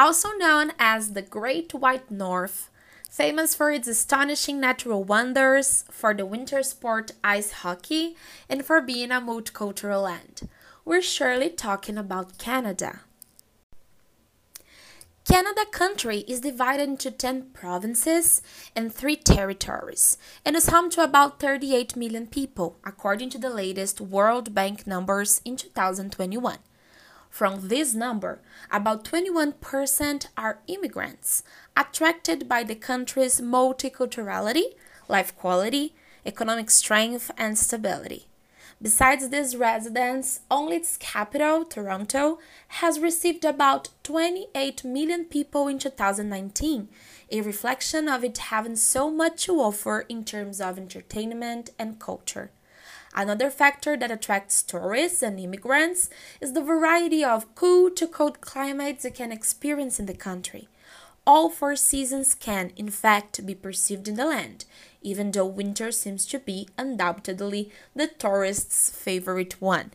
Also known as the Great White North, famous for its astonishing natural wonders, for the winter sport ice hockey, and for being a multicultural land. We're surely talking about Canada. Canada country is divided into 10 provinces and 3 territories and is home to about 38 million people according to the latest World Bank numbers in 2021. From this number, about 21% are immigrants attracted by the country's multiculturality, life quality, economic strength, and stability. Besides these residents, only its capital, Toronto, has received about 28 million people in 2019, a reflection of it having so much to offer in terms of entertainment and culture. Another factor that attracts tourists and immigrants is the variety of cool to cold climates you can experience in the country. All four seasons can, in fact, be perceived in the land, even though winter seems to be undoubtedly the tourist's favorite one.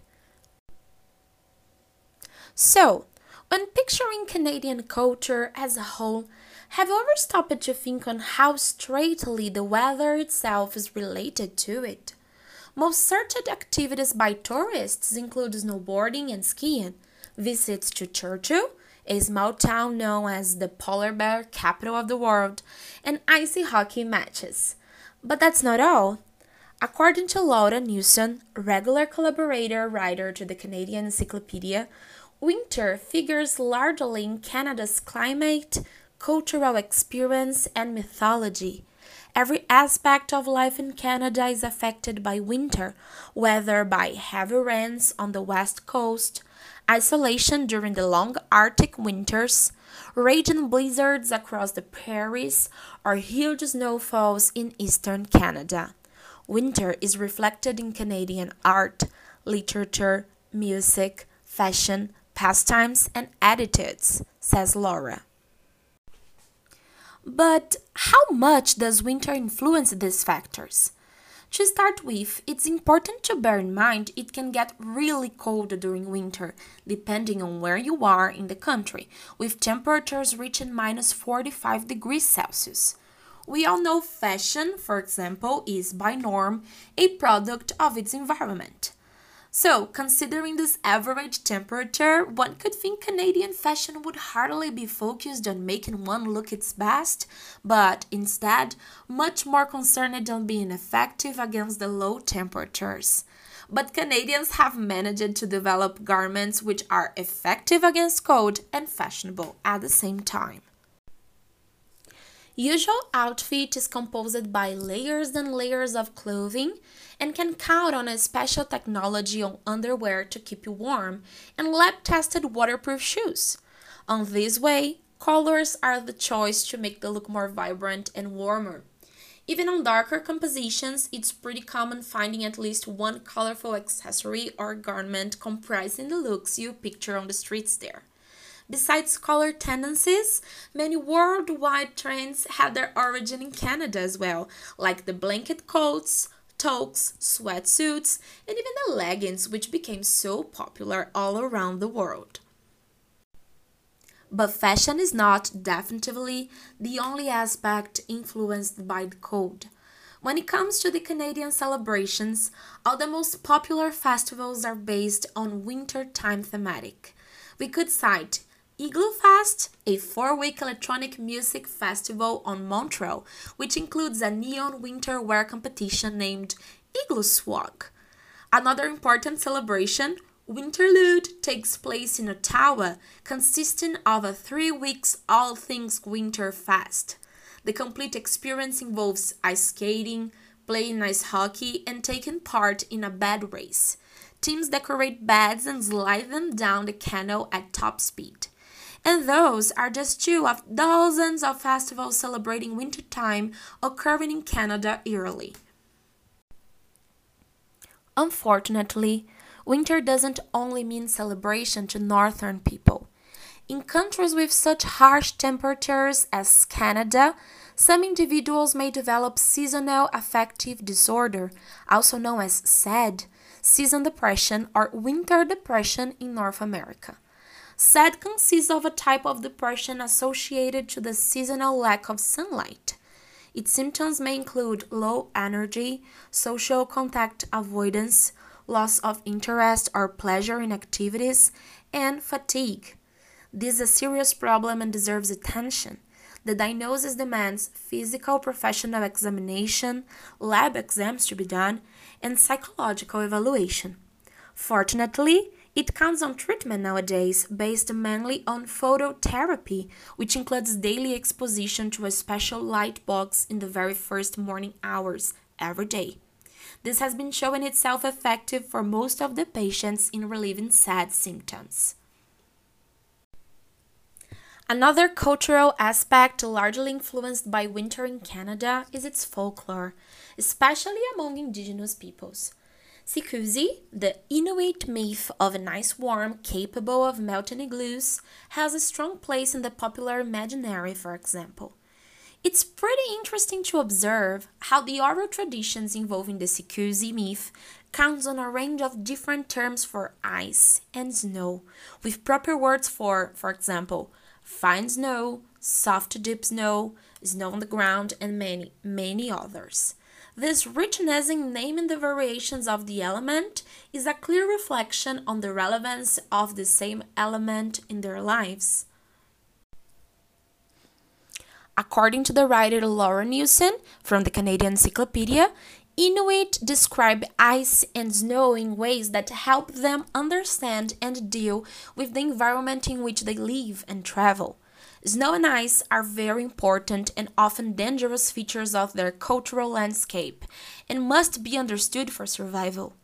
So, when picturing Canadian culture as a whole, have you ever stopped to think on how straightly the weather itself is related to it? Most searched activities by tourists include snowboarding and skiing, visits to Churchill, a small town known as the polar bear capital of the world, and icy hockey matches. But that's not all. According to Laura Neilson, regular collaborator writer to the Canadian Encyclopedia, winter figures largely in Canada's climate, cultural experience, and mythology. Every aspect of life in Canada is affected by winter, whether by heavy rains on the west coast, isolation during the long Arctic winters, raging blizzards across the prairies, or huge snowfalls in eastern Canada. Winter is reflected in Canadian art, literature, music, fashion, pastimes, and attitudes, says Laura. But how much does winter influence these factors? To start with, it's important to bear in mind it can get really cold during winter, depending on where you are in the country, with temperatures reaching minus 45 degrees Celsius. We all know fashion, for example, is by norm a product of its environment. So, considering this average temperature, one could think Canadian fashion would hardly be focused on making one look its best, but instead, much more concerned on being effective against the low temperatures. But Canadians have managed to develop garments which are effective against cold and fashionable at the same time. Usual outfit is composed by layers and layers of clothing and can count on a special technology on underwear to keep you warm and lab-tested waterproof shoes. On this way, colors are the choice to make the look more vibrant and warmer. Even on darker compositions, it's pretty common finding at least one colorful accessory or garment comprising the looks you picture on the streets there. Besides color tendencies, many worldwide trends have their origin in Canada as well, like the blanket coats, toques, sweatsuits, and even the leggings, which became so popular all around the world. But fashion is not definitively the only aspect influenced by the cold. When it comes to the Canadian celebrations, all the most popular festivals are based on wintertime thematic. We could cite Igloo Fest, a four week electronic music festival on Montreal, which includes a neon winter wear competition named Igloo Swag. Another important celebration, Winterlude, takes place in Ottawa, consisting of a three weeks all things winter fest. The complete experience involves ice skating, playing ice hockey, and taking part in a bed race. Teams decorate beds and slide them down the canal at top speed. And those are just two of thousands of festivals celebrating wintertime occurring in Canada yearly. Unfortunately, winter doesn't only mean celebration to northern people. In countries with such harsh temperatures as Canada, some individuals may develop seasonal affective disorder, also known as SAD, season depression or winter depression in North America. SAD consists of a type of depression associated to the seasonal lack of sunlight. Its symptoms may include low energy, social contact avoidance, loss of interest or pleasure in activities, and fatigue. This is a serious problem and deserves attention. The diagnosis demands physical professional examination, lab exams to be done, and psychological evaluation. Fortunately, it counts on treatment nowadays based mainly on phototherapy, which includes daily exposition to a special light box in the very first morning hours every day. This has been showing itself effective for most of the patients in relieving SAD symptoms. Another cultural aspect largely influenced by winter in Canada is its folklore, especially among indigenous peoples. Sikuzi, the Inuit myth of an ice worm capable of melting igloos, has a strong place in the popular imaginary, for example. It's pretty interesting to observe how the oral traditions involving the Sikuzi myth counts on a range of different terms for ice and snow, with proper words for, for example, fine snow, soft deep snow, snow on the ground, and many, many others. This richness in naming the variations of the element is a clear reflection on the relevance of the same element in their lives. According to the writer Laura Neilson from the Canadian Encyclopedia, Inuit describe ice and snow in ways that help them understand and deal with the environment in which they live and travel. Snow and ice are very important and often dangerous features of their cultural landscape and must be understood for survival.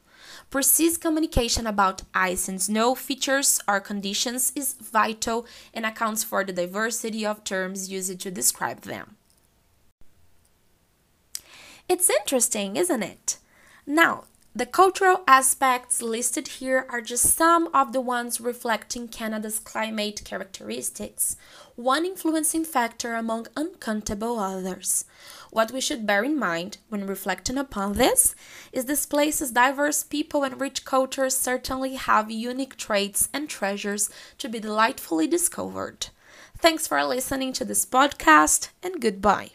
Precise communication about ice and snow features or conditions is vital and accounts for the diversity of terms used to describe them. It's interesting, isn't it? Now, the cultural aspects listed here are just some of the ones reflecting Canada's climate characteristics, one influencing factor among uncountable others. What we should bear in mind when reflecting upon this is this place's diverse people and rich cultures certainly have unique traits and treasures to be delightfully discovered. Thanks for listening to this podcast and goodbye.